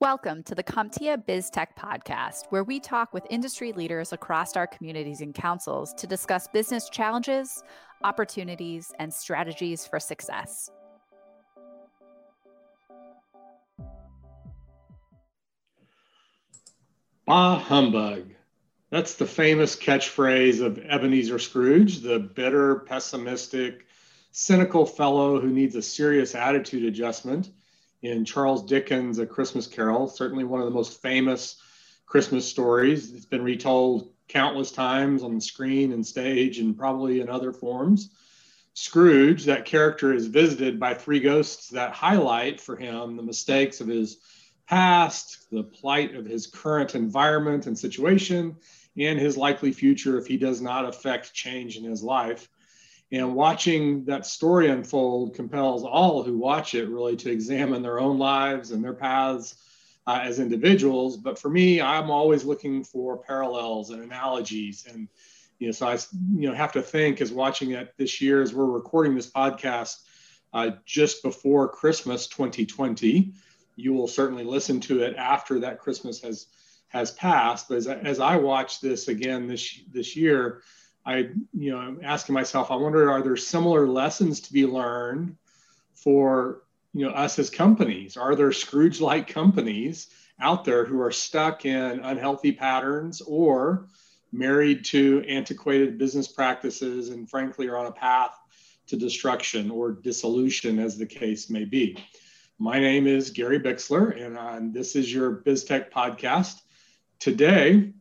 Welcome to the CompTIA BizTech podcast, where we talk with industry leaders across our communities and councils to discuss business challenges, opportunities, and strategies for success. Bah humbug. That's the famous catchphrase of Ebenezer Scrooge, the bitter, pessimistic, cynical fellow who needs a serious attitude adjustment in Charles Dickens' A Christmas Carol, certainly one of the most famous Christmas stories. It's been retold countless times on the screen and stage and probably in other forms. Scrooge, that character, is visited by three ghosts that highlight for him the mistakes of his past, the plight of his current environment and situation, and his likely future if he does not affect change in his life. And watching that story unfold compels all who watch it really to examine their own lives and their paths uh, as individuals. But for me, I'm always looking for parallels and analogies. And, you know, so I, you know, have to think as watching it this year as we're recording this podcast uh, just before Christmas 2020. You will certainly listen to it after that Christmas has has passed. But as, as I watch this again this this year, I, you know, I'm asking myself, I wonder, are there similar lessons to be learned for, you know, us as companies? Are there Scrooge-like companies out there who are stuck in unhealthy patterns or married to antiquated business practices and frankly are on a path to destruction or dissolution as the case may be. My name is Gary Bixler and uh, this is your BizTech podcast. Today,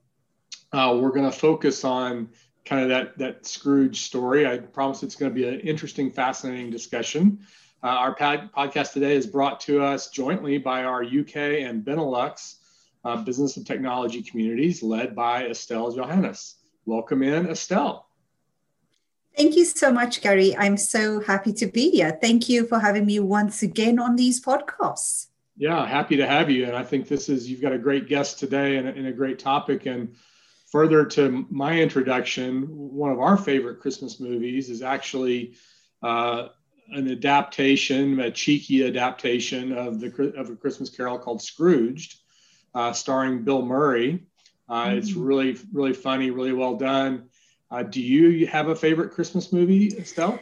uh, we're going to focus on kind of that that Scrooge story. I promise it's going to be an interesting, fascinating discussion. Uh, our podcast today is brought to us jointly by our UK and Benelux uh, business and technology communities, led by Estelle Johannes. Welcome in, Estelle. Thank you so much, Gary. I'm so happy to be here. Thank you for having me once again on these podcasts. Yeah, happy to have you. And I think this is, you've got a great guest today and, and a great topic. And further to my introduction, one of our favorite Christmas movies is actually uh, an adaptation, a cheeky adaptation of the of a Christmas Carol called Scrooged, uh, starring Bill Murray. Uh, mm-hmm. It's really really funny, really well done. Uh, do you have a favorite Christmas movie, Estelle?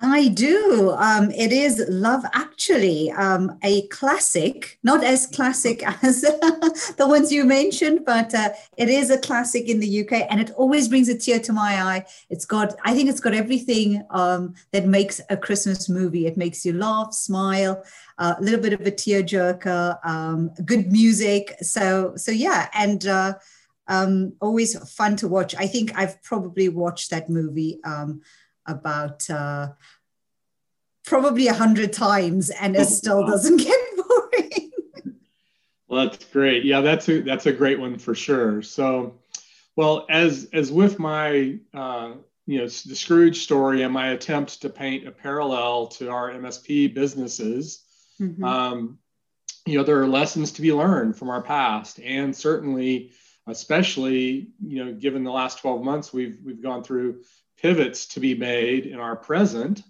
I do. Um, it is Love Actually, um, a classic, not as classic as the ones you mentioned, but uh, it is a classic in the UK and it always brings a tear to my eye. It's got, I think it's got everything um, that makes a Christmas movie. It makes you laugh, smile, uh, a little bit of a tearjerker, um, good music. So, so yeah, and uh, um, always fun to watch. I think I've probably watched that movie um, about uh, probably a hundred times, and it still doesn't get boring. well, that's great. Yeah, that's a that's a great one for sure. So, well, as as with my uh, you know the Scrooge story and my attempt to paint a parallel to our MSP businesses. Mm-hmm. Um, you know there are lessons to be learned from our past and certainly especially you know given the last 12 months we've we've gone through pivots to be made in our present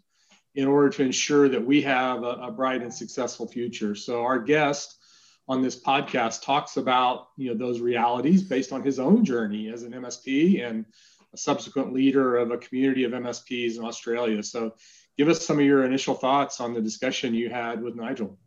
in order to ensure that we have a, a, bright and successful future. So our guest on this podcast talks about you know those realities based on his own journey as an MSP and a subsequent leader of a community of MSPs in Australia. So give us some of your initial thoughts on the discussion you had with Nigel.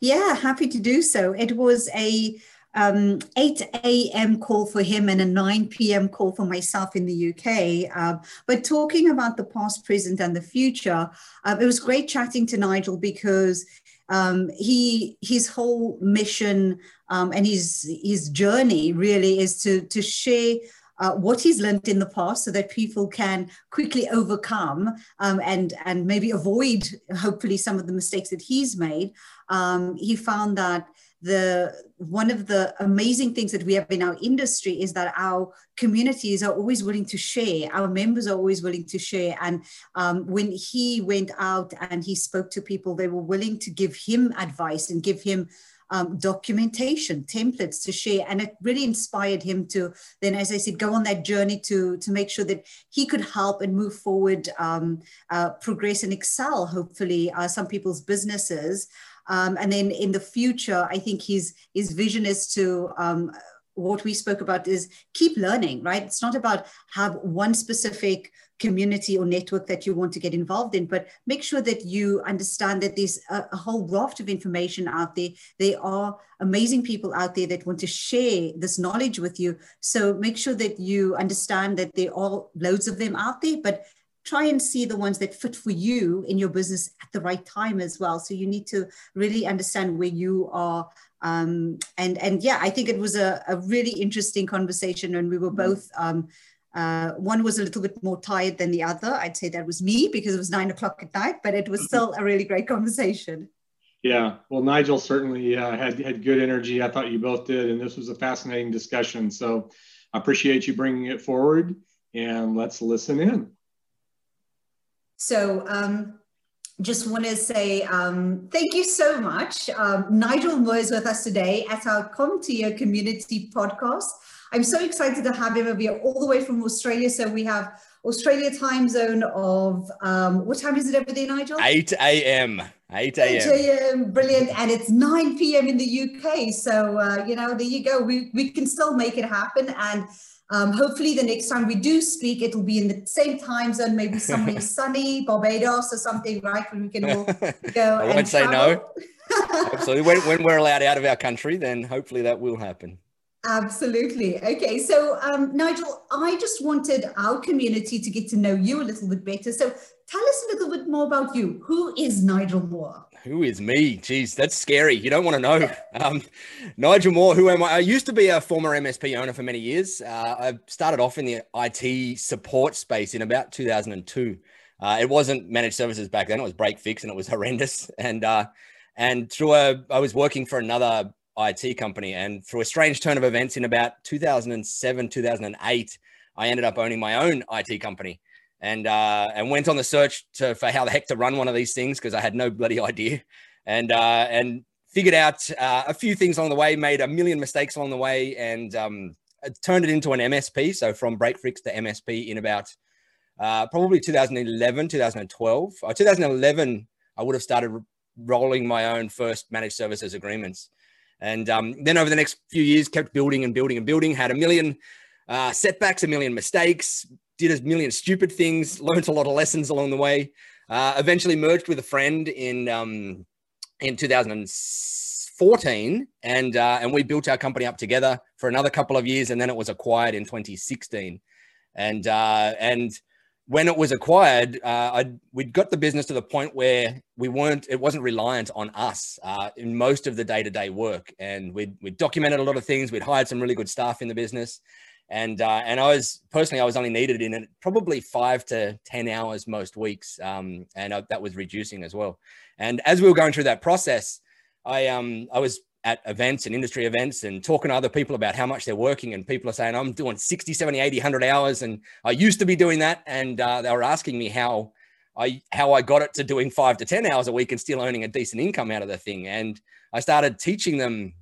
Yeah, happy to do so. It was a um, 8 a.m. call for him and a 9 p.m. call for myself in the UK. Uh, but talking about the past, present, and the future, uh, it was great chatting to Nigel because um, he his whole mission um, and his his journey really is to to share. Uh, what he's learned in the past so that people can quickly overcome um, and and maybe avoid hopefully some of the mistakes that he's made um, he found that the one of the amazing things that we have in our industry is that our communities are always willing to share. Our members are always willing to share. And um, when he went out and he spoke to people they were willing to give him advice and give him um, documentation templates to share. And it really inspired him to then as i said go on that journey to to make sure that he could help and move forward um, uh, progress and excel hopefully uh, some people's businesses Um, and then in the future, I think his his vision is to um, what we spoke about is keep learning, right? It's not about have one specific community or network that you want to get involved in, but make sure that you understand that there's a, a, whole raft of information out there. There are amazing people out there that want to share this knowledge with you. So make sure that you understand that there are loads of them out there, but try and see the ones that fit for you in your business at the right time as well. So you need to really understand where you are um, and and yeah, I think it was a, a really interesting conversation, and we were mm-hmm. both. Um, uh, one was a little bit more tired than the other. I'd say that was me because it was nine o'clock at night, but it was mm-hmm. still a really great conversation. Yeah, well, Nigel certainly uh, had had good energy. I thought you both did, and this was a fascinating discussion. So, I appreciate you bringing it forward, and let's listen in. So, um, just want to say um, thank you so much. Um, Nigel Moore is with us today at our CompTIA Community Podcast. I'm so excited to have him over here all the way from Australia. So we have Australia time zone of, um, what time is it over there, Nigel? 8 a.m. 8 a.m. 8 a.m. Brilliant. And it's 9 p.m. in the UK. So, uh, you know, there you go. We, we can still make it happen. And um, hopefully, the next time we do speak, it'll be in the same time zone, maybe somewhere sunny, Barbados or something, right? Where we can all go. I won't say no. Absolutely. When, when we're allowed out of our country, then hopefully that will happen. Absolutely. Okay. So, um, Nigel, I just wanted our community to get to know you a little bit better. So, tell us a little bit more about you. Who is Nigel Moore? Who is me? Jeez, that's scary. You don't want to know. Um, Nigel Moore, who am I? I used to be a former MSP owner for many years. Uh, I started off in the IT support space in about 2002. Uh, it wasn't managed services back then; it was break fix, and it was horrendous. And uh, and through a, I was working for another IT company, and through a strange turn of events in about 2007, 2008, I ended up owning my own IT company and uh, and went on the search to, for how the heck to run one of these things because I had no bloody idea, and uh, and figured out uh, a few things along the way, made a million mistakes along the way, and um, turned it into an MSP. So from Breakfix to MSP in about uh, probably 2011, 2012, or 2011, I would have started rolling my own first managed services agreements, and um, then over the next few years, kept building and building and building. Had a million uh, setbacks, a million mistakes, did a million stupid things, learned a lot of lessons along the way. Uh, eventually merged with a friend in um, in 2014, and uh, and we built our company up together for another couple of years, and then it was acquired in 2016. And uh, and when it was acquired, uh, we'd got the business to the point where we weren't, it wasn't reliant on us uh, in most of the day to day work. And we'd, we'd documented a lot of things. We'd hired some really good staff in the business and uh, and I was personally I was only needed in probably five to ten hours most weeks, um, and I, that was reducing as well. And as we were going through that process, I um I was at events and industry events and talking to other people about how much they're working and people are saying I'm doing 60 70 80 100 hours and I used to be doing that and uh, they were asking me how I how I got it to doing 5 to 10 hours a week and still earning a decent income out of the thing and I started teaching them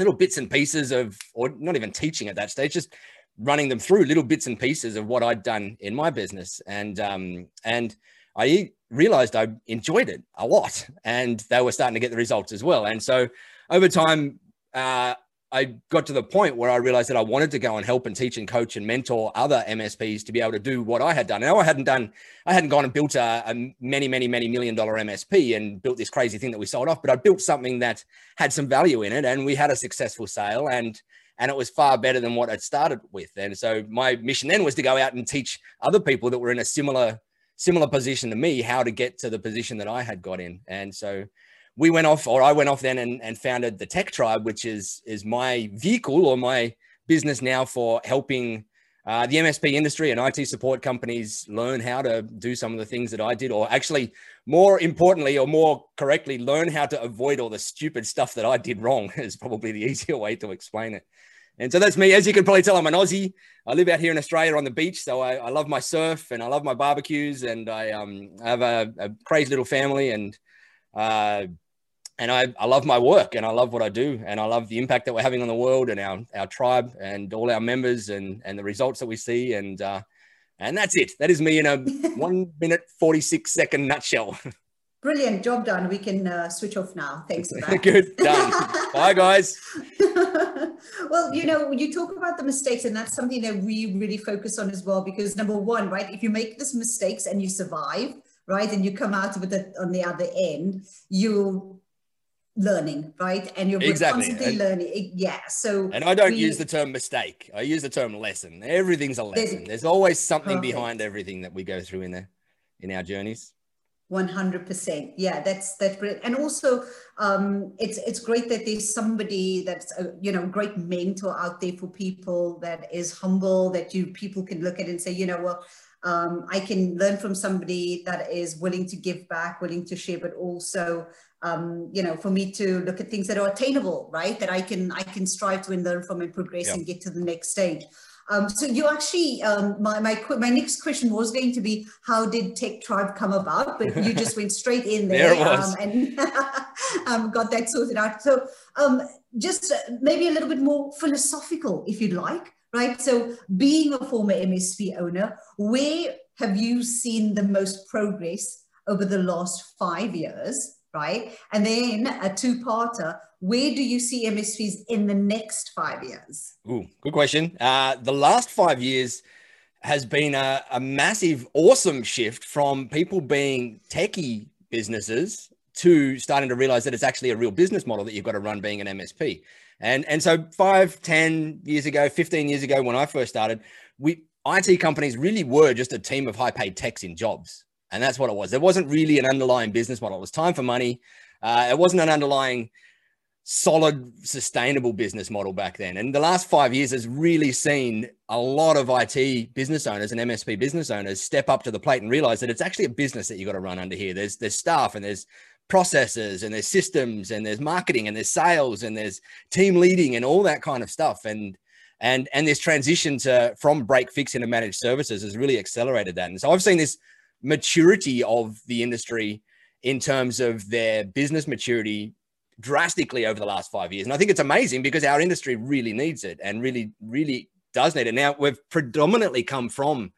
little bits and pieces of, or not even teaching at that stage, just running them through little bits and pieces of what I'd done in my business. And, um, and I realized I enjoyed it a lot and they were starting to get the results as well. And so over time, uh, I got to the point where I realized that I wanted to go and help and teach and coach and mentor other MSPs to be able to do what I had done. Now I hadn't done, I hadn't gone and built a, a, many, many, many million dollar MSP and built this crazy thing that we sold off, but I built something that had some value in it and we had a successful sale and and it was far better than what I'd started with. And so my mission then was to go out and teach other people that were in a similar similar position to me how to get to the position that I had got in. And so we went off, or I went off then and, and founded the Tech Tribe, which is is my vehicle or my business now for helping uh, the MSP industry and IT support companies learn how to do some of the things that I did, or actually, more importantly, or more correctly, learn how to avoid all the stupid stuff that I did wrong. Is probably the easier way to explain it. And so that's me. As you can probably tell, I'm an Aussie. I live out here in Australia on the beach, so I, I love my surf and I love my barbecues, and I um, have a, a crazy little family and. Uh, and I, I love my work and I love what I do and I love the impact that we're having on the world and our, our tribe and all our members and, and the results that we see. And, uh, and that's it. That is me in a one minute, 46 second nutshell. Brilliant job done. We can uh, switch off now. Thanks for that. Good done. Bye, guys. well, you know, you talk about the mistakes, and that's something that we really focus on as well. Because number one, right, if you make these mistakes and you survive, right, and you come out of it on the other end, you learning, right? And you're exactly. constantly and, learning. Yeah. So and I don't we, use the term mistake. I use the term lesson. Everything's a lesson. There's always something perfect. behind everything that we go through in there in our journeys. 100% yeah that's that's great and also um, it's it's great that there's somebody that's a you know great mentor out there for people that is humble that you people can look at and say you know well um, i can learn from somebody that is willing to give back willing to share but also um, you know for me to look at things that are attainable right that i can i can strive to and learn from and progress and get to the next stage um, so you actually, um, my, my, my next question was going to be, how did Tech Tribe come about? But you just went straight in there, there um, and um, got that sorted out. So um, just uh, maybe a little bit more philosophical, if you'd like, right? So being a former MSP owner, where have you seen the most progress over the last five years, right? And then a two-parter, where do you see MSPs in the next five years? Ooh, good question. Uh, the last five years has been a, a massive, awesome shift from people being techie businesses to starting to realize that it's actually a real business model that you've got to run being an MSP. And, and so five, 10 years ago, 15 years ago, when I first started, we IT companies really were just a team of high paid techs in jobs. And that's what it was. There wasn't really an underlying business model. It was time for money. Uh, it wasn't an underlying solid, sustainable business model back then. And the last five years has really seen a lot of IT business owners and MSP business owners step up to the plate and realize that it's actually a business that you've got to run under here. There's there's staff and there's processes and there's systems and there's marketing and there's sales and there's team leading and all that kind of stuff. And and and this transition to from break fix into managed services has really accelerated that. And so I've seen this maturity of the industry in terms of their business maturity drastically over the last five years. And I think it's amazing because our industry really needs it and really, really does need it. Now, we've predominantly come from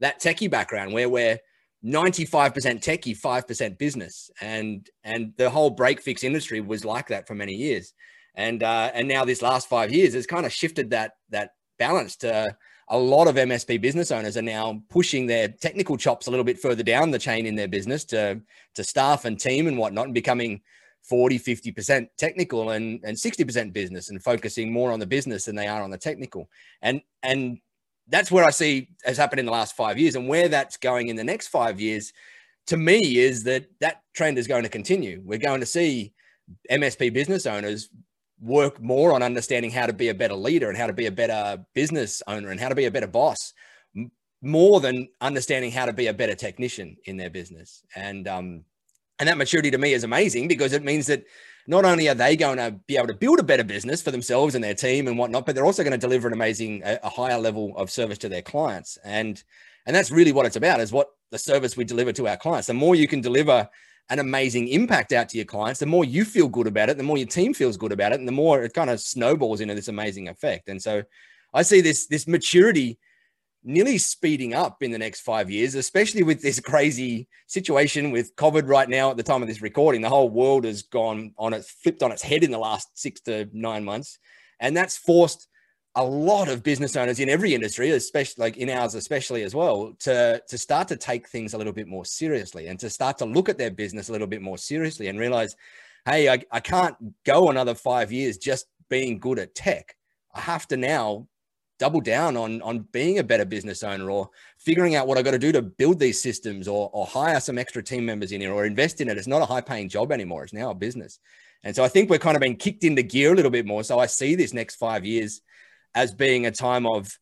that techie background where we're 95% techie, 5% business. And and the whole break fix industry was like that for many years. And uh, and now this last five years has kind of shifted that that balance to a lot of MSP business owners are now pushing their technical chops a little bit further down the chain in their business to to staff and team and whatnot and becoming 40, 50% technical and, and 60% business and focusing more on the business than they are on the technical. And, and that's where I see has happened in the last five years and where that's going in the next five years to me is that that trend is going to continue. We're going to see MSP business owners work more on understanding how to be a better leader and how to be a better business owner and how to be a better boss more than understanding how to be a better technician in their business. And, um, and that maturity to me is amazing because it means that not only are they going to be able to build a better business for themselves and their team and whatnot, but they're also going to deliver an amazing, a, a higher level of service to their clients. And and that's really what it's about is what the service we deliver to our clients. The more you can deliver an amazing impact out to your clients, the more you feel good about it, the more your team feels good about it, and the more it kind of snowballs into this amazing effect. And so I see this this maturity nearly speeding up in the next five years, especially with this crazy situation with COVID right now at the time of this recording. The whole world has gone on it, flipped on its head in the last six to nine months. And that's forced a lot of business owners in every industry, especially like in ours, especially as well, to, to start to take things a little bit more seriously and to start to look at their business a little bit more seriously and realize, hey, I, I can't go another five years just being good at tech. I have to now double down on on being a better business owner or figuring out what I got to do to build these systems or or hire some extra team members in here or invest in it. It's not a high paying job anymore. It's now a business. And so I think we're kind of being kicked into gear a little bit more. So I see this next five years as being a time of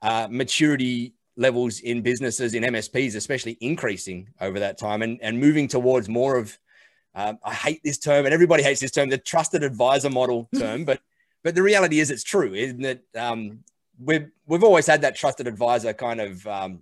uh, maturity levels in businesses in MSPs, especially increasing over that time and, and moving towards more of, um, I hate this term and everybody hates this term, the trusted advisor model term, but but the reality is it's true, isn't it? Um, we've we've always had that trusted advisor kind of um,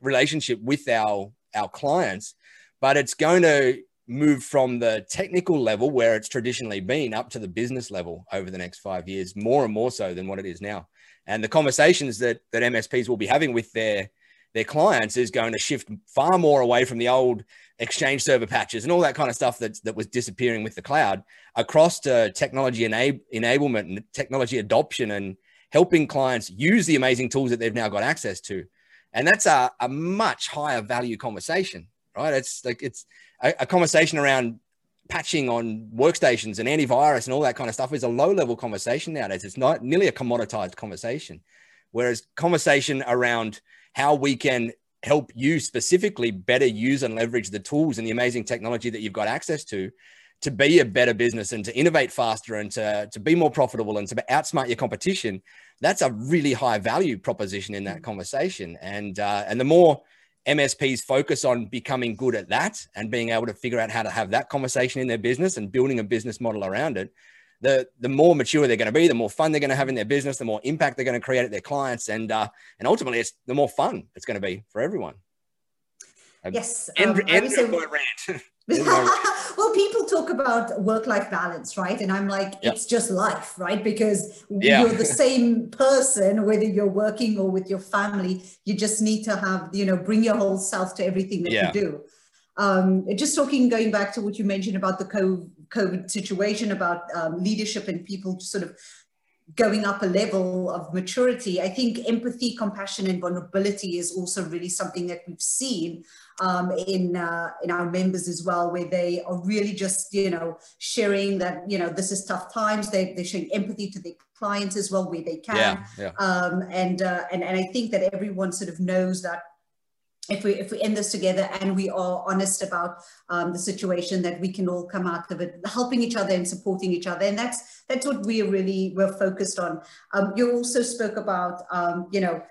relationship with our our clients, but it's going to move from the technical level where it's traditionally been up to the business level over the next five years, more and more so than what it is now. And the conversations that that MSPs will be having with their their clients is going to shift far more away from the old exchange server patches and all that kind of stuff that, that was disappearing with the cloud across to technology enab- enablement and technology adoption and helping clients use the amazing tools that they've now got access to. And that's a, a much higher value conversation, right? It's like it's a, a conversation around patching on workstations and antivirus and all that kind of stuff is a low level conversation nowadays. It's not nearly a commoditized conversation. Whereas conversation around how we can help you specifically better use and leverage the tools and the amazing technology that you've got access to to be a better business and to innovate faster and to, to be more profitable and to outsmart your competition that's a really high value proposition in that conversation and uh, and the more msps focus on becoming good at that and being able to figure out how to have that conversation in their business and building a business model around it the the more mature they're going to be, the more fun they're going to have in their business, the more impact they're going to create at their clients, and uh, and ultimately, it's the more fun it's going to be for everyone. Yes. End, um, end my rant. well, people talk about work-life balance, right? And I'm like, yep. it's just life, right? Because yeah. you're the same person, whether you're working or with your family. You just need to have, you know, bring your whole self to everything that yeah. you do. Um, just talking, going back to what you mentioned about the COVID situation, about um, leadership and people sort of going up a level of maturity. I think empathy, compassion, and vulnerability is also really something that we've seen um, in uh, in our members as well, where they are really just you know sharing that you know this is tough times. They they're showing empathy to their clients as well where they can. Yeah, yeah. Um, and uh, and and I think that everyone sort of knows that if we if we end this together and we are honest about um, the situation that we can all come out of it helping each other and supporting each other. And that's that's what we really were focused on. Um, you also spoke about um, you know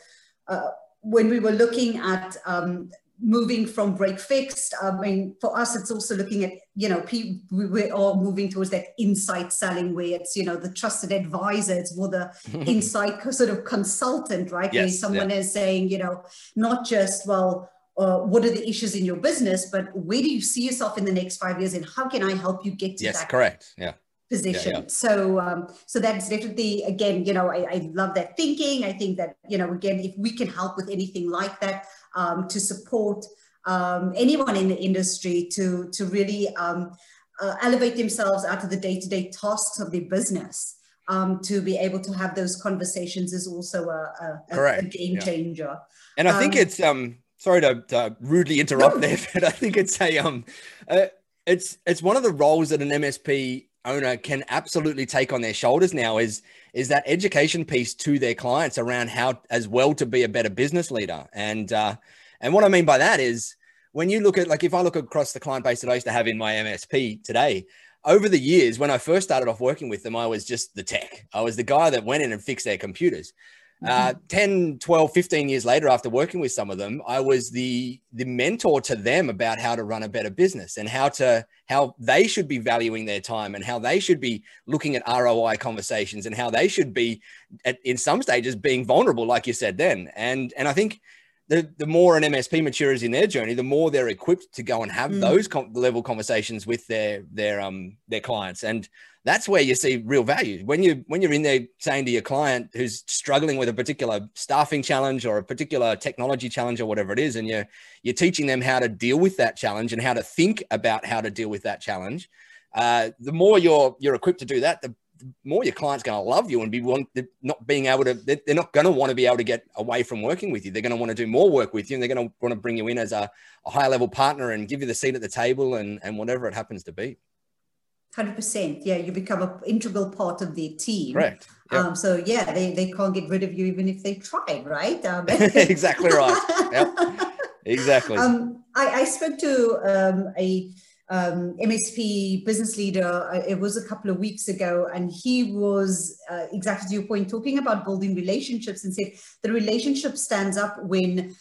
uh, when we were looking at um, moving from break fixed i mean for us it's also looking at you know we're all moving towards that insight selling where it's you know the trusted advisor it's more the insight sort of consultant right? Yes, where someone yeah. is saying you know not just well uh, what are the issues in your business but where do you see yourself in the next five years and how can i help you get to yes that correct yeah position. Yeah, yeah. So, um, so that's definitely again, you know, I, I, love that thinking. I think that you know, again, if we can help with anything like that um, to support um, anyone in the industry to to really um, uh, elevate themselves out of the day to day tasks of their business. Um, to be able to have those conversations is also a, a, a game changer. And I think um, it's um sorry to, to rudely interrupt no. there, but I think it's a um uh, it's it's one of the roles that an MSP owner can absolutely take on their shoulders now is is that education piece to their clients around how as well to be a better business leader. And uh, and what i mean by that is when you look at like if i look across the client base that i used to have in my msp today over the years when i first started off working with them i was just the tech. I was the guy that went in and fixed their computers uh, mm-hmm. 10, 12, 15 years later, after working with some of them, I was the the mentor to them about how to run a better business and how to how they should be valuing their time and how they should be looking at ROI conversations and how they should be at, in some stages being vulnerable, like you said then. And and I think the, the more an MSP matures in their journey, the more they're equipped to go and have mm. those com- level conversations with their their um their clients. And that's where you see real value when you when you're in there saying to your client who's struggling with a particular staffing challenge or a particular technology challenge or whatever it is and you're you're teaching them how to deal with that challenge and how to think about how to deal with that challenge uh, the more you're you're equipped to do that the more your client's going to love you and be want, not being able to they're not going to want to be able to get away from working with you. They're going to want to do more work with you and they're going to want to bring you in as a, a high level partner and give you the seat at the table and and whatever it happens to be. 100% yeah you become an integral part of their team. Right yep. um, so yeah they, they can't get rid of you even if they tried right? Um, exactly right. Yep. exactly. Um, I, I spoke to um, a um, MSP business leader. Uh, it was a couple of weeks ago, and he was uh, exactly to your point, talking about building relationships, and said the relationship stands up when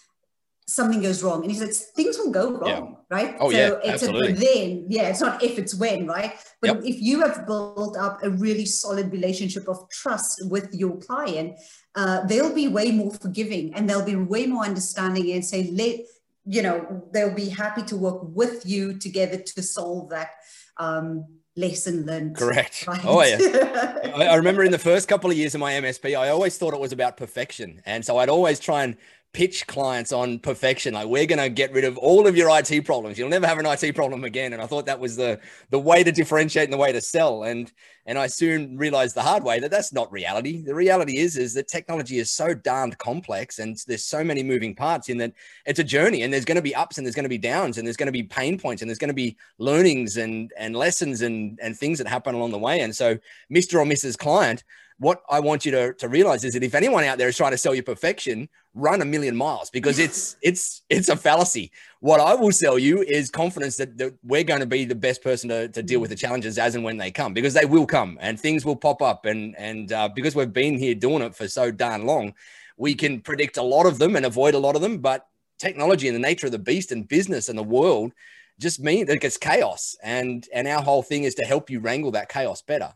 something goes wrong and he said things will go wrong yeah. right oh so yeah it's absolutely. a then yeah it's not if it's when right but yep. if you have built up a really solid relationship of trust with your client uh, they'll be way more forgiving and they'll be way more understanding and say let you know they'll be happy to work with you together to solve that um, lesson learned. Correct. Right? Oh yeah. I, I remember in the first couple of years of my MSP, I always thought it was about perfection, and so I'd always try and pitch clients on perfection. Like we're going to get rid of all of your IT problems. You'll never have an IT problem again. And I thought that was the the way to differentiate and the way to sell. And and I soon realized the hard way that that's not reality. The reality is is that technology is so darned complex and there's so many moving parts in that it's a journey and there's going to be ups and there's going to be downs and there's going to be pain points and there's going to be learnings and and lessons and and things that happen along the way. And so Mr. or Mrs. Client what I want you to, to realize is that if anyone out there is trying to sell you perfection, run a million miles because it's it's it's a fallacy. What I will sell you is confidence that, that we're going to be the best person to, to deal with the challenges as and when they come because they will come and things will pop up and and uh, because we've been here doing it for so darn long, we can predict a lot of them and avoid a lot of them. But technology and the nature of the beast and business and the world just mean that it's chaos and and our whole thing is to help you wrangle that chaos better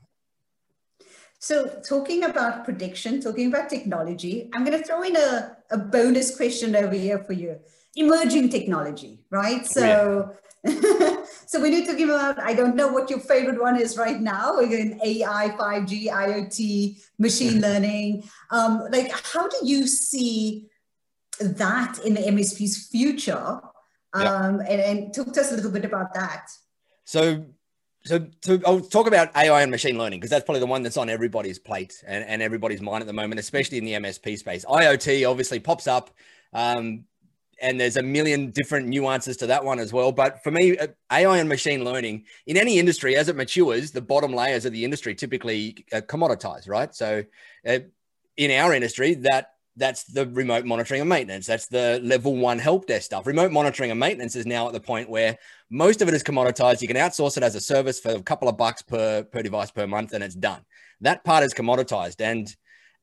so talking about prediction, talking about technology, I'm going to throw in a, a bonus question over here for you. Emerging technology, right? So, yeah. so when you're talking about, I don't know what your favorite one is right now, again, AI, 5G, IoT, machine learning. Um, like, how do you see that in the MSP's future? Um, yeah. and, and talk to us a little bit about that. So so I'll talk about AI and machine learning because that's probably the one that's on everybody's plate and, and everybody's mind at the moment, especially in the MSP space. IoT obviously pops up, um, and there's a million different nuances to that one as well. But for me, uh, AI and machine learning in any industry, as it matures, the bottom layers of the industry typically uh, commoditize, right? So uh, in our industry, that that's the remote monitoring and maintenance. That's the level one help desk stuff. Remote monitoring and maintenance is now at the point where most of it is commoditized. You can outsource it as a service for a couple of bucks per, per device per month and it's done. That part is commoditized and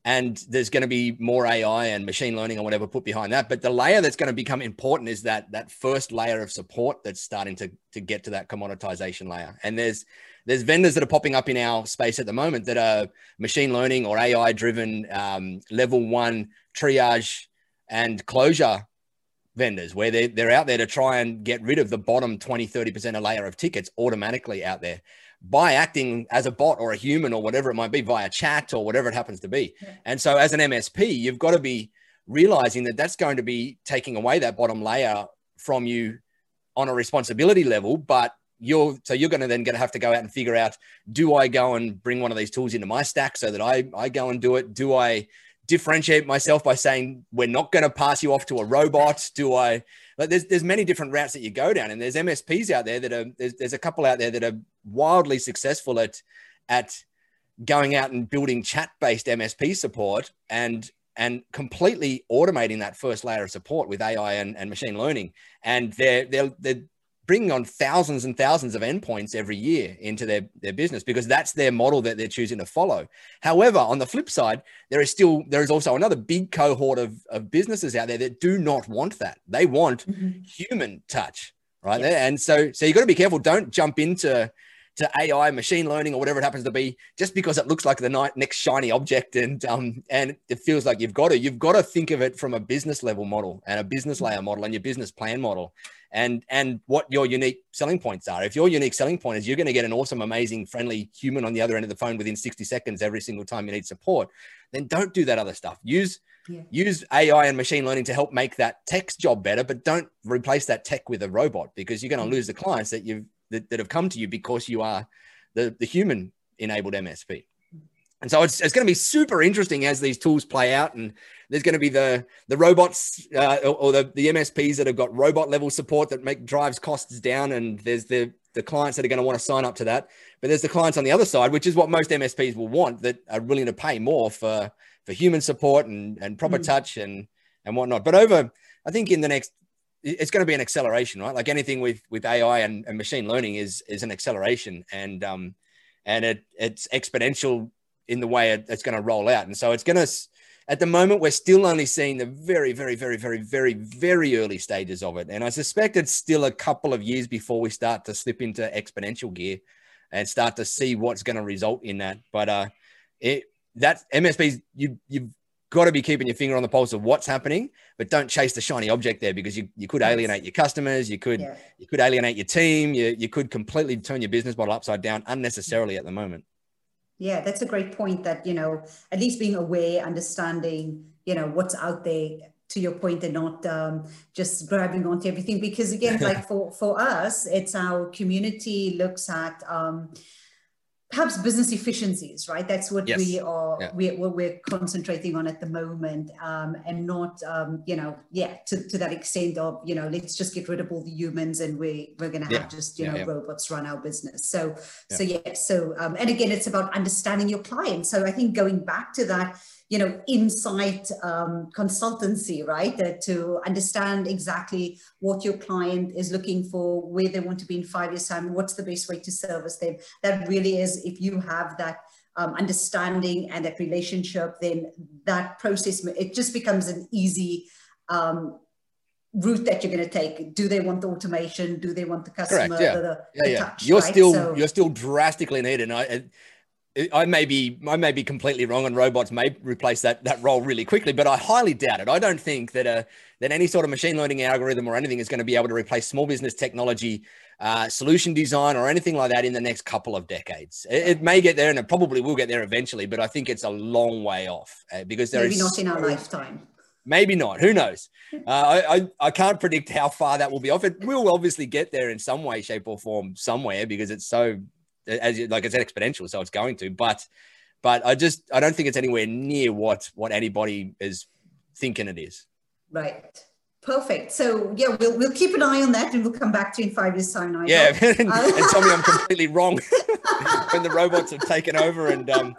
and there's going to be more AI and machine learning or whatever put behind that. But the layer that's going to become important is that that first layer of support that's starting to, to get to that commoditization layer. And there's there's vendors that are popping up in our space at the moment that are machine learning or AI driven um, level one triage and closure vendors where they're, they're out there to try and get rid of the bottom 20, 30% a layer of tickets automatically out there by acting as a bot or a human or whatever it might be via chat or whatever it happens to be. Yeah. And so as an MSP, you've got to be realizing that that's going to be taking away that bottom layer from you on a responsibility level, but you're so you're going to then going to have to go out and figure out do i go and bring one of these tools into my stack so that i i go and do it do i differentiate myself by saying we're not going to pass you off to a robot. Do i like there's there's many different routes that you go down and there's msps out there that are there's, there's a couple out there that are wildly successful at at going out and building chat based msp support and and completely automating that first layer of support with ai and, and machine learning. And they're they're they're bringing on thousands and thousands of endpoints every year into their, their business because that's their model that they're choosing to follow. However, on the flip side, there is still there is also another big cohort of, of businesses out there that do not want that. They want mm-hmm. human touch, right? Yes. And so so you've got to be careful. Don't jump into to AI, machine learning, or whatever it happens to be, just because it looks like the next shiny object and um, and it feels like you've got to. You've got to think of it from a business level model and a business layer model and your business plan model, and and what your unique selling points are. If your unique selling point is you're going to get an awesome, amazing, friendly human on the other end of the phone within 60 seconds every single time you need support, then don't do that other stuff. Use yeah. use AI and machine learning to help make that tech's job better, but don't replace that tech with a robot because you're going to mm. lose the clients that you've that, that have come to you because you are the, the human enabled MSP. And so it's, it's going to be super interesting as these tools play out. And there's going to be the, the robots uh, or, or the, the MSPs that have got robot level support that make drives costs down. And there's the, the clients that are going to want to sign up to that. But there's the clients on the other side, which is what most MSPs will want that are willing to pay more for, for human support and, and proper mm. touch and, and whatnot. But over, I think in the next it's going to be an acceleration, right? Like anything with with AI and, and machine learning is is an acceleration, and um, and it it's exponential in the way it, it's going to roll out, and so it's going to. At the moment, we're still only seeing the very, very, very, very, very, very early stages of it, and I suspect it's still a couple of years before we start to slip into exponential gear and start to see what's going to result in that. But uh, it that MSPs you you've got to be keeping your finger on the pulse of what's happening, but don't chase the shiny object there because you, you could alienate your customers, you could yeah. you could alienate your team, you, you could completely turn your business model upside down unnecessarily at the moment. Yeah, that's a great point that, you know, at least being aware, understanding, you know, what's out there to your point and not um, just grabbing onto everything because again like for for us it's our community looks at um, perhaps business efficiencies right? That's what yes. we are yeah. we, what we're concentrating on at the moment um, and not um, you know yeah to, to that extent of you know let's just get rid of all the humans and we we're going to have just you yeah, know robots run our business. So so yeah so um, and again it's about understanding your client. So i think going back to that you know, insight um, consultancy, right? to understand exactly what your client is looking for, where they want to be in five years time, what's the best way to service them. That really is, if you have that um, understanding and that relationship, then that process, it just becomes an easy um, route that you're going to take. Do they want the automation? Do they want the customer? Correct, yeah. The, the, yeah, the yeah. Touch, you're right? still, so, you're still drastically needed. And I, I may be I may be completely wrong, and robots may replace that that role really quickly. But I highly doubt it. I don't think that a that any sort of machine learning algorithm or anything is going to be able to replace small business technology, uh, solution design, or anything like that in the next couple of decades. It, it, may get there, and it probably will get there eventually. But I think it's a long way off uh, because there maybe is not in our lifetime. Maybe not. Who knows? Uh, I, I, I can't predict how far that will be off. It will obviously get there in some way, shape, or form somewhere because it's so as you, like it's exponential, so it's going to. But but I just I don't think it's anywhere near what what anybody is thinking it is. Right. Perfect. So yeah, we'll we'll keep an eye on that, and we'll come back to you in five years' time. Nigel. Yeah, and, uh, and tell me I'm completely wrong when the robots have taken over and um,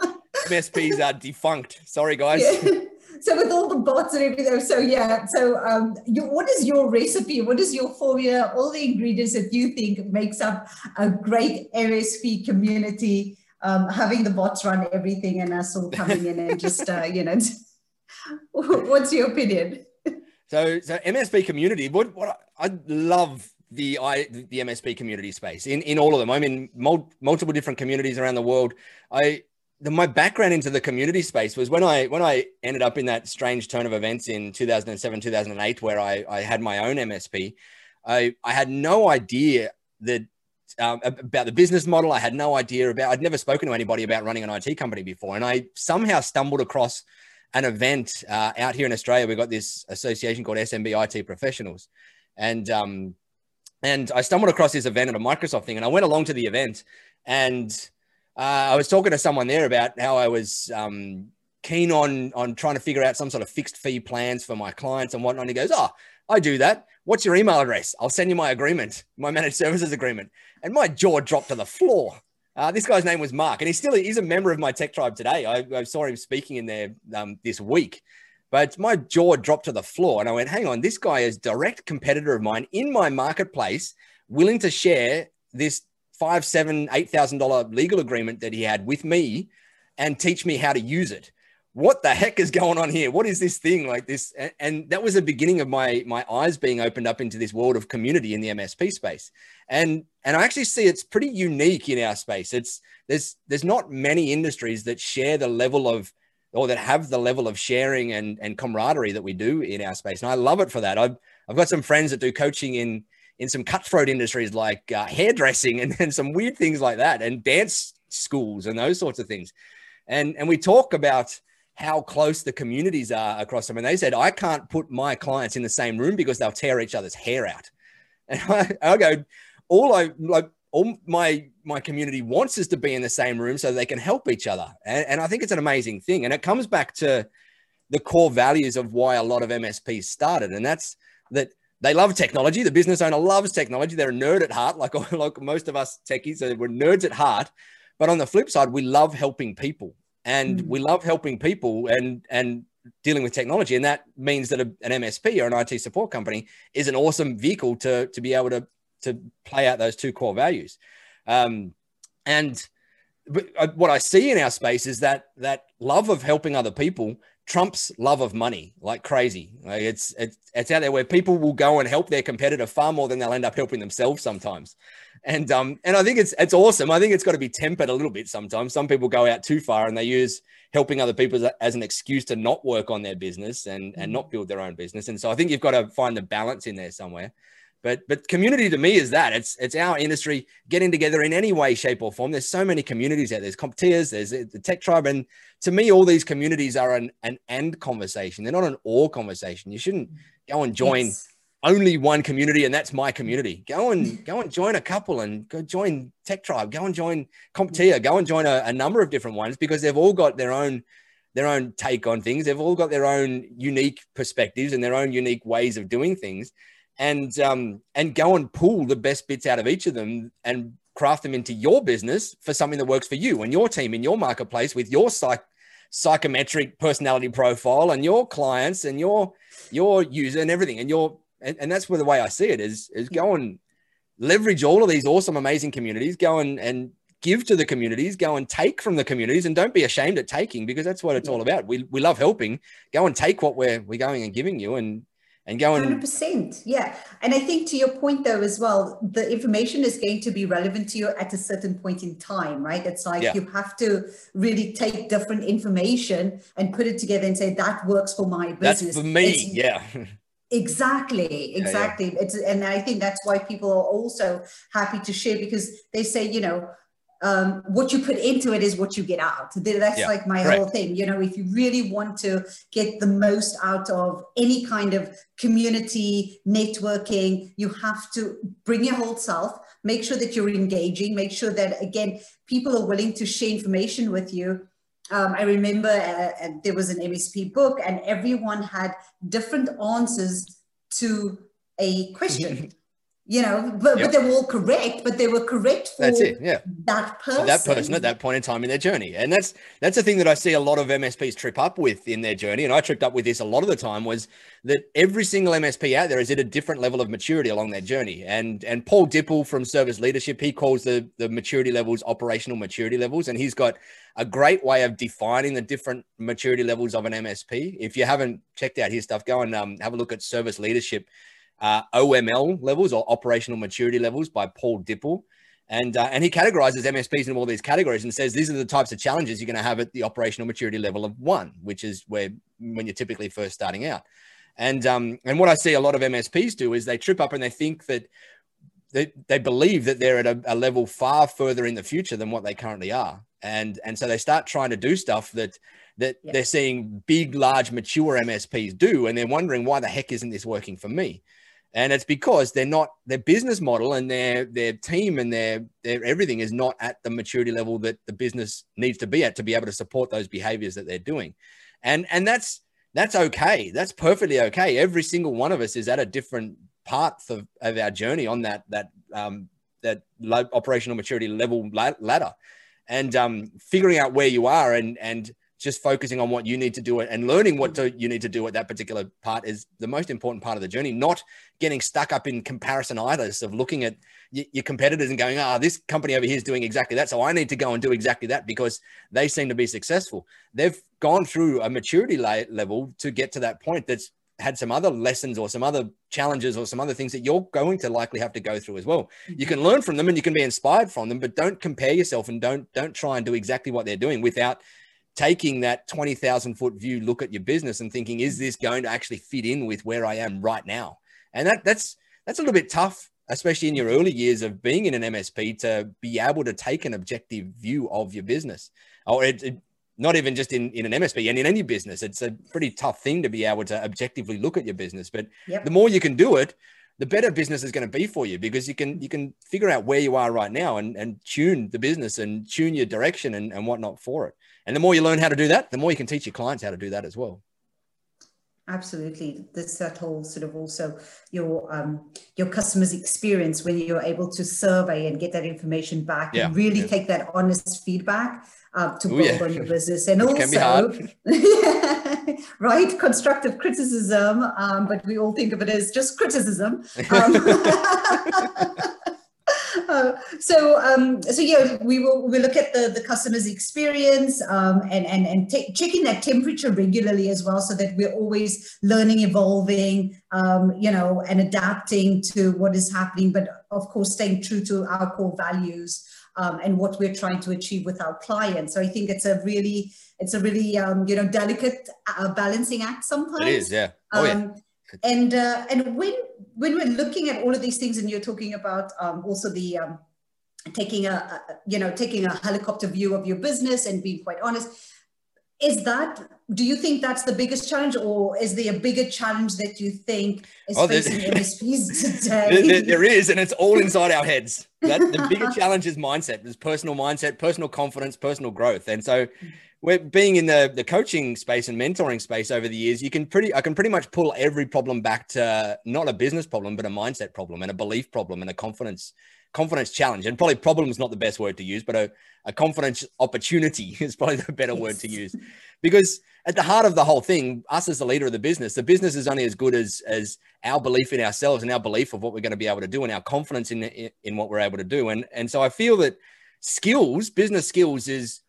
MSPs are defunct. Sorry, guys. Yeah so with all the bots and everything so yeah so um you, what is your recipe what is your formula all the ingredients that you think makes up a great msp community um, having the bots run everything and us all coming in and just uh, you know what's your opinion so so msp community what what i love the I the MSP community space in in all of them. I'm in mul- multiple different communities around the world. I the, my background into the community space was when I when I ended up in that strange turn of events in 2007 2008 where I, I had my own MSP I, I had no idea that um, about the business model. I had no idea about I'd never spoken to anybody about running an IT company before. And I somehow stumbled across an event uh, out here in Australia. We got this association called SMB IT professionals. And um, and I stumbled across this event at a Microsoft thing. And I went along to the event and I was talking to someone there about how I was um, keen on on trying to figure out some sort of fixed fee plans for my clients and whatnot. And he goes, "Oh, I do that. What's your email address? I'll send you my agreement, my managed services agreement." And my jaw dropped to the floor. Uh, this guy's name was Mark, and he still is a member of my tech tribe today. I, I saw him speaking in there um, this week, but my jaw dropped to the floor, and I went, "Hang on, this guy is direct competitor of mine in my marketplace, willing to share this five, seven, eight thousand dollar legal agreement that he had with me and teach me how to use it. What the heck is going on here? What is this thing like this? And, that was the beginning of my my eyes being opened up into this world of community in the MSP space. And and I actually see it's pretty unique in our space. It's there's there's not many industries that share the level of or that have the level of sharing and, and camaraderie that we do in our space. And I love it for that. I've, I've got some friends that do coaching in, in some cutthroat industries like uh, hairdressing and, and some weird things like that, and dance schools and those sorts of things. And and we talk about how close the communities are across them. And they said, I can't put my clients in the same room because they'll tear each other's hair out. And I, I go, all I like, all my my community wants us to be in the same room so they can help each other. And, and I think it's an amazing thing. And it comes back to the core values of why a lot of MSPs started. And that's that they love technology. The business owner loves technology. They're a nerd at heart, like, like most of us techies. So we're nerds at heart. But on the flip side, we love helping people, and mm. we love helping people and and dealing with technology. And that means that a, an MSP or an IT support company is an awesome vehicle to to be able to to play out those two core values. Um, and uh, what I see in our space is that that love of helping other people trumps love of money like crazy. Like it's, it's it's out there where people will go and help their competitor far more than they'll end up helping themselves sometimes. And um and I think it's it's awesome. I think it's got to be tempered a little bit sometimes. Some people go out too far and they use helping other people as, as an excuse to not work on their business and and not build their own business. And so I think you've got to find the balance in there somewhere. But but community to me is that it's it's our industry getting together in any way, shape, or form. There's so many communities out there. There's CompTIAs, there's the Tech Tribe, and to me, all these communities are an an and conversation. They're not an or conversation. You shouldn't go and join yes. only one community, and that's my community. Go and go and join a couple, and go join Tech Tribe. Go and join CompTIA. Go and join a, a number of different ones because they've all got their own their own take on things. They've all got their own unique perspectives and their own unique ways of doing things and um, and go and pull the best bits out of each of them and craft them into your business for something that works for you and your team in your marketplace with your psych psychometric personality profile and your clients and your your user and everything. And your and, and that's where the way I see it is is go and leverage all of these awesome amazing communities go and and give to the communities go and take from the communities and don't be ashamed at taking because that's what it's all about. We, we love helping. Go and take what we're we're going and giving you and and go 100% yeah. And i think to your point though as well the information is going to be relevant to you at a certain point in time right? It's like yeah. you have to really take different information and put it together and say that works for my business. that's for me it's, yeah. Exactly exactly yeah, yeah. it's and i think that's why people are also happy to share because they say you know um, what you put into it is what you get out. That's yeah, like my whole thing. You know, if you really want to get the most out of any kind of community networking, you have to bring your whole self, make sure that you're engaging, make sure that, again, people are willing to share information with you. Um, I remember uh, uh there was an MSP book, and everyone had different answers to a question. you know, but, yep. but they were all correct, but they were correct for that's it, yeah. that person. that person at that point in time in their journey. And that's that's the thing that I see a lot of MSPs trip up with in their journey. And I tripped up with this a lot of the time was that every single MSP out there is at a different level of maturity along their journey. And and Paul Dippell from Service Leadership, he calls the, the maturity levels operational maturity levels. And he's got a great way of defining the different maturity levels of an MSP. If you haven't checked out his stuff, go and um, have a look at Service Leadership uh, OML levels or operational maturity levels by Paul Dippell. And, uh, and he categorizes MSPs in all these categories and says these are the types of challenges you're going to have at the operational maturity level of one, which is where when you're typically first starting out. And, um, and what I see a lot of MSPs do is they trip up and they think that they, they believe that they're at a, a level far further in the future than what they currently are. And, and so they start trying to do stuff that that yep. they're seeing big, large, mature MSPs do, and they're wondering why the heck isn't this working for me? And it's because they're not their business model and their their team and their their everything is not at the maturity level that the business needs to be at to be able to support those behaviors that they're doing. And and that's that's okay. That's perfectly okay. Every single one of us is at a different part of, of our journey on that that um that operational maturity level ladder. And um figuring out where you are and and just focusing on what you need to do and learning what to, you need to do at that particular part is the most important part of the journey. Not getting stuck up in comparisonitis of looking at y- your competitors and going, ah, oh, this company over here is doing exactly that. So I need to go and do exactly that because they seem to be successful. They've gone through a maturity la- level to get to that point that's had some other lessons or some other challenges or some other things that you're going to likely have to go through as well. You can learn from them and you can be inspired from them, but don't compare yourself and don't don't try and do exactly what they're doing without taking that 20,000 foot view look at your business and thinking, is this going to actually fit in with where I am right now? And that, that's, that's a little bit tough, especially in your early years of being in an MSP to be able to take an objective view of your business or it, it, not even just in, in an MSP and in any business. It's a pretty tough thing to be able to objectively look at your business. But yep. the more you can do it, the better business is going to be for you because you can you can figure out where you are right now and, and tune the business and tune your direction and, and whatnot for it. And the more you learn how to do that, the more you can teach your clients how to do that as well. Absolutely, that's that whole sort of also your um, your customers' experience when you're able to survey and get that information back yeah, and really yeah. take that honest feedback uh, to build yeah. on your business and Which also right constructive criticism um, but we all think of it as just criticism um, Uh, so um, so yeah, we will we look at the the customer's experience um, and and and t- checking that temperature regularly as well, so that we're always learning, evolving, um, you know, and adapting to what is happening. But of course, staying true to our core values um, and what we're trying to achieve with our clients. So I think it's a really it's a really um, you know delicate uh, balancing act sometimes. It is, yeah. Oh, yeah um, and uh, and when when we're looking at all of these things, and you're talking about um, also the um, taking a, a, you know taking a helicopter view of your business and being quite honest, is that do you think that's the biggest challenge, or is there a bigger challenge that you think is oh, facing MSPs today? There, there is, and it's all inside our heads. That the bigger challenge is mindset, is personal mindset, personal confidence, personal growth, and so we're being in the the coaching space and mentoring space over the years you can pretty i can pretty much pull every problem back to not a business problem but a mindset problem and a belief problem and a confidence confidence challenge and probably problem is not the best word to use but a, a confidence opportunity is probably the better yes. word to use because at the heart of the whole thing us as the leader of the business the business is only as good as as our belief in ourselves and our belief of what we're going to be able to do and our confidence in in, in what we're able to do and and so i feel that skills business skills is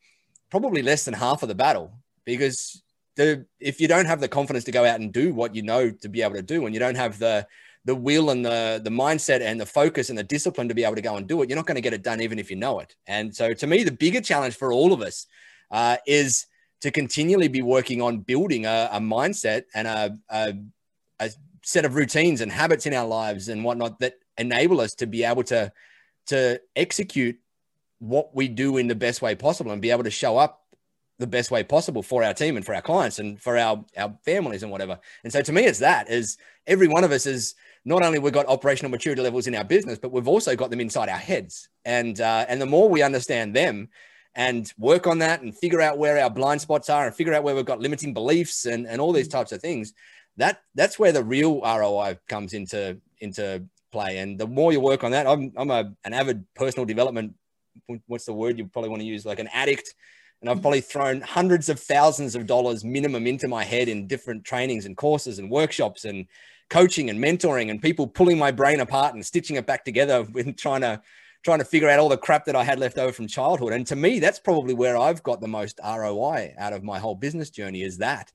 probably less than half of the battle because the if you don't have the confidence to go out and do what you know to be able to do and you don't have the the will and the the mindset and the focus and the discipline to be able to go and do it you're not going to get it done even if you know it and so to me the bigger challenge for all of us uh, is to continually be working on building a, a mindset and a, a, a set of routines and habits in our lives and whatnot that enable us to be able to to execute what we do in the best way possible and be able to show up the best way possible for our team and for our clients and for our our families and whatever. And so to me, it's that is every one of us is not only we've got operational maturity levels in our business, but we've also got them inside our heads. And uh, and the more we understand them and work on that and figure out where our blind spots are and figure out where we've got limiting beliefs and, and all these types of things, that that's where the real ROI comes into into play. And the more you work on that, I'm I'm a, an avid personal development what's the word you probably want to use like an addict and I've probably thrown hundreds of thousands of dollars minimum into my head in different trainings and courses and workshops and coaching and mentoring and people pulling my brain apart and stitching it back together with trying to trying to figure out all the crap that I had left over from childhood. And to me, that's probably where I've got the most ROI out of my whole business journey is that.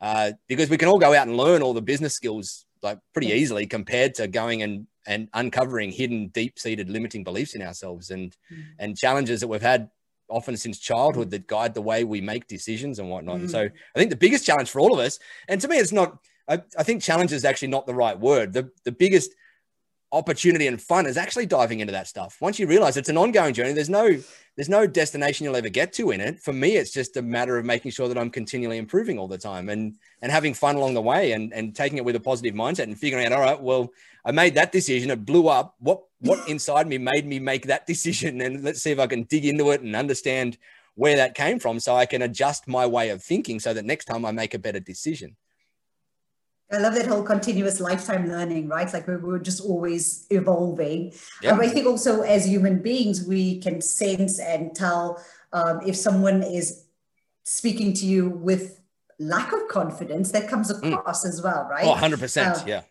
Uh, because we can all go out and learn all the business skills like pretty easily compared to going and and uncovering hidden, deep-seated limiting beliefs in ourselves and mm. and challenges that we've had often since childhood that guide the way we make decisions and whatnot. Mm. And so. I think the biggest challenge for all of us, and to me, it's not. I, I think challenge is actually not the right word. The the biggest opportunity and fun is actually diving into that stuff. Once you realize it's an ongoing journey, there's no there's no destination you'll ever get to in it. For me, it's just a matter of making sure that I'm continually improving all the time and and having fun along the way and and taking it with a positive mindset and figuring out, all right, well, I made that decision, it blew up. What what inside me made me make that decision? And let's see if I can dig into it and understand where that came from so I can adjust my way of thinking so that next time I make a better decision. I love that whole continuous lifetime learning, right? Like we're, we're just always evolving. Yeah. Um, I think also as human beings, we can sense and tell um, if someone is speaking to you with lack of confidence that comes mm. across mm. as well, right? Oh, 100%. Um, yeah.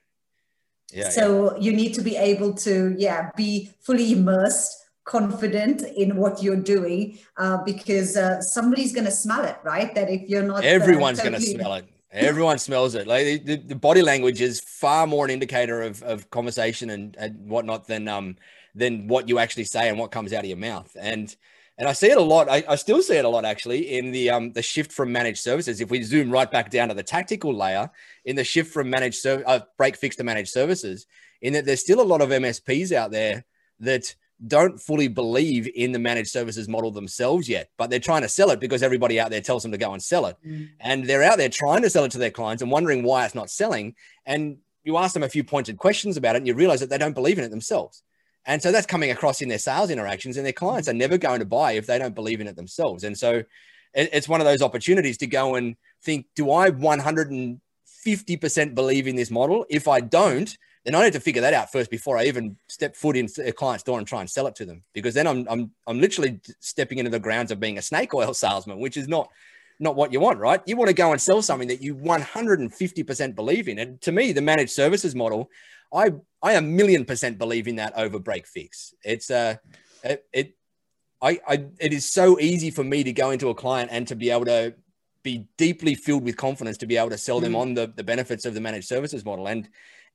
Yeah. So yeah. you need to be able to, yeah, be fully immersed confident in what you're doing uh, because uh, somebody's going to smell it, right? That if you're not, uh, everyone's uh, totally... going to smell it. Everyone smells it. Like the, the, body language is far more an indicator of, of conversation and, and whatnot than um than what you actually say and what comes out of your mouth. And and I see it a lot. I, I still see it a lot actually in the um the shift from managed services. If we zoom right back down to the tactical layer, in the shift from managed service, uh, break fix to managed services, in that there's still a lot of MSPs out there that don't fully believe in the managed services model themselves yet, but they're trying to sell it because everybody out there tells them to go and sell it. Mm. And they're out there trying to sell it to their clients and wondering why it's not selling. And you ask them a few pointed questions about it and you realize that they don't believe in it themselves. And so that's coming across in their sales interactions and their clients are never going to buy if they don't believe in it themselves. And so it's one of those opportunities to go and think, do I 150% believe in this model? If I don't, then I need to figure that out first before I even step foot in a client's door and try and sell it to them. Because then I'm I'm I'm literally stepping into the grounds of being a snake oil salesman, which is not not what you want, right? You want to go and sell something that you 150% believe in. And to me, the managed services model, I I a million percent believe in that over break fix. It's uh it, it I, I it is so easy for me to go into a client and to be able to be deeply filled with confidence to be able to sell them mm. on the, the benefits of the managed services model. And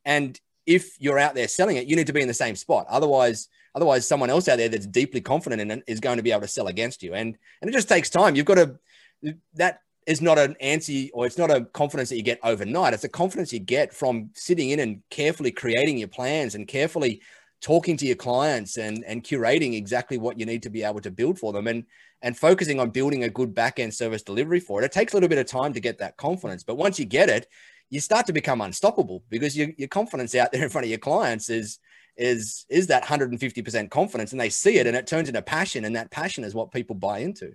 and if you're out there selling it, you need to be in the same spot. Otherwise, otherwise someone else out there that's deeply confident in it is going to be able to sell against you. And and it just takes time. You've got to that is not an answer or it's not a confidence that you get overnight. It's a confidence you get from sitting in and carefully creating your plans and carefully talking to your clients and and curating exactly what you need to be able to build for them and and focusing on building a good back end service delivery for it. It takes a little bit of time to get that confidence, but once you get it, you start to become unstoppable because your, your confidence out there in front of your clients is is is that 150% confidence and they see it and it turns into passion and that passion is what people buy into.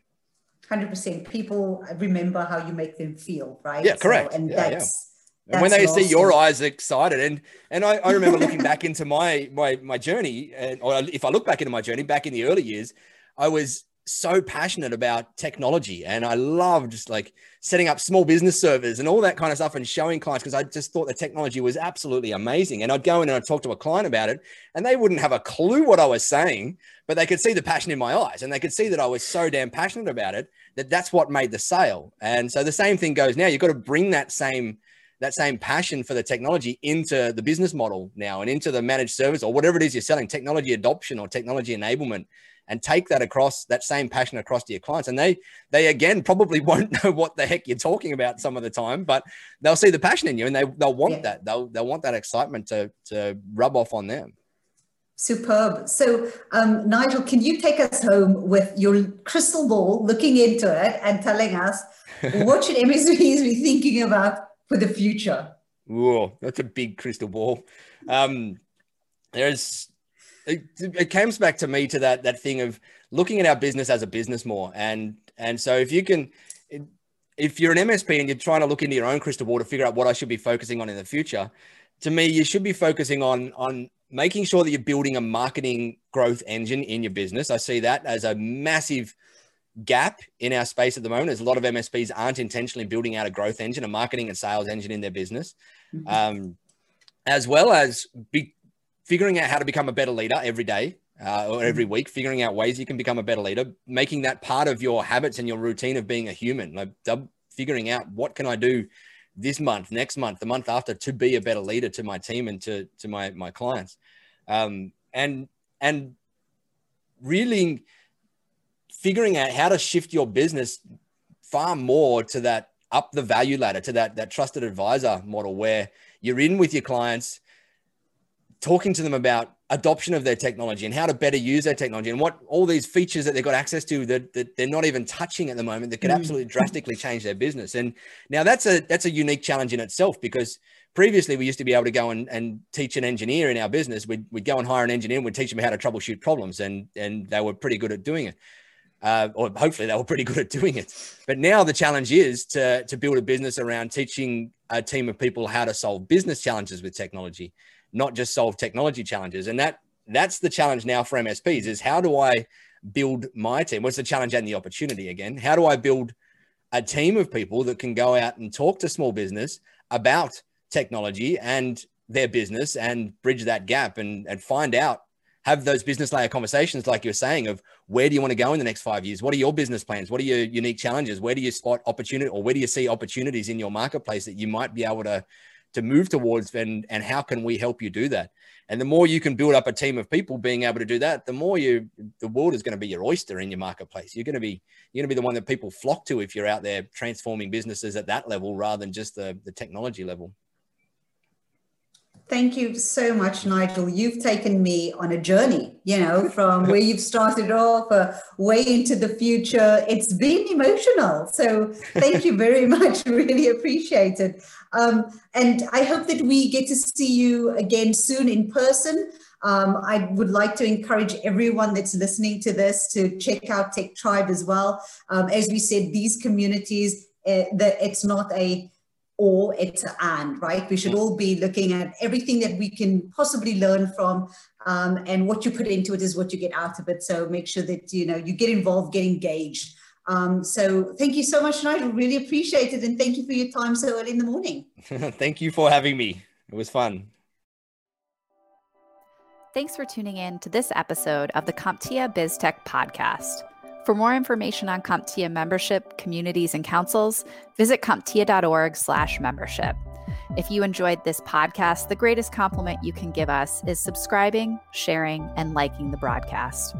100% people remember how you make them feel right? Yeah correct. so, and yeah, that's yeah. and when they see your eyes excited and and I, I remember looking back into my my my journey and or if i look back into my journey back in the early years i was so passionate about technology and I loved just like setting up small business servers and all that kind of stuff and showing clients because I just thought the technology was absolutely amazing. And I'd go in and I'd talk to a client about it and they wouldn't have a clue what I was saying, but they could see the passion in my eyes and they could see that I was so damn passionate about it that that's what made the sale. And so the same thing goes now. You've got to bring that same that same passion for the technology into the business model now and into the managed service or whatever it is you're selling, technology adoption or technology enablement and take that across that same passion across to your clients. And they they again probably won't know what the heck you're talking about some of the time, but they'll see the passion in you and they they'll want yeah. that. They'll they'll want that excitement to to rub off on them. Superb. So, um, Nigel, can you take us home with your crystal ball, looking into it, and telling us what should MSPs be thinking about for the future? Whoa, that's a big crystal ball. Um, there's it, it comes back to me to that that thing of looking at our business as a business more. And and so if you can if you're an msp and you're trying to look into your own crystal ball to figure out what i should be focusing on in the future to me you should be focusing on on making sure that you're building a marketing growth engine in your business. I see that as a massive gap in our space at the moment as a lot of msps aren't intentionally building out a growth engine a marketing and sales engine in their business. Mm-hmm. um, as well as be, figuring out how to become a better leader every day uh, or every mm-hmm. week, figuring out ways you can become a better leader, making that part of your habits and your routine of being a human, like figuring out what can I do this month, next month, the month after to be a better leader to my team and to, to my, my clients. Um, and, and really figuring out how to shift your business far more to that up the value ladder, to that, that trusted advisor model where you're in with your clients, talking to them about adoption of their technology and how to better use their technology and what all these features that they've got access to that, that they're not even touching at the moment that could mm. absolutely drastically change their business. And now that's a that's a unique challenge in itself because previously we used to be able to go and, and teach an engineer in our business. We'd, we'd go and hire an engineer and we'd teach them how to troubleshoot problems and and they were pretty good at doing it. Uh, or hopefully they were pretty good at doing it. But now the challenge is to, to build a business around teaching a team of people how to solve business challenges with technology not just solve technology challenges. And that that's the challenge now for MSPs is how do I build my team? What's the challenge and the opportunity again? How do I build a team of people that can go out and talk to small business about technology and their business and bridge that gap and, and find out have those business layer conversations like you're saying of where do you want to go in the next five years what are your business plans what are your unique challenges where do you spot opportunity or where do you see opportunities in your marketplace that you might be able to to move towards and and how can we help you do that? And the more you can build up a team of people being able to do that the more you the world is going to be your oyster in your marketplace. You're going to be you're going to be the one that people flock to if you're out there transforming businesses at that level rather than just the the technology level Thank you so much, Nigel. You've taken me on a journey, you know, from where you've started off, uh, way into the future. It's been emotional. So thank you very much. Really appreciate it. Um, and I hope that we get to see you again soon in person. Um, I would like to encourage everyone that's listening to this to check out Tech Tribe as well. Um, as we said, these communities, uh, it's not a or it's an and, right? We should all be looking at everything that we can possibly learn from, um, and what you put into it is what you get out of it. So make sure that you know you get involved, get engaged. Um, so thank you so much, Nigel. Really appreciate it, and thank you for your time so early in the morning. thank you for having me. It was fun. Thanks for tuning in to this episode of the CompTIA BizTech podcast. For more information on CompTIA membership, communities, and councils, visit CompTIA.org slash membership. If you enjoyed this podcast, the greatest compliment you can give us is subscribing, sharing, and liking the broadcast.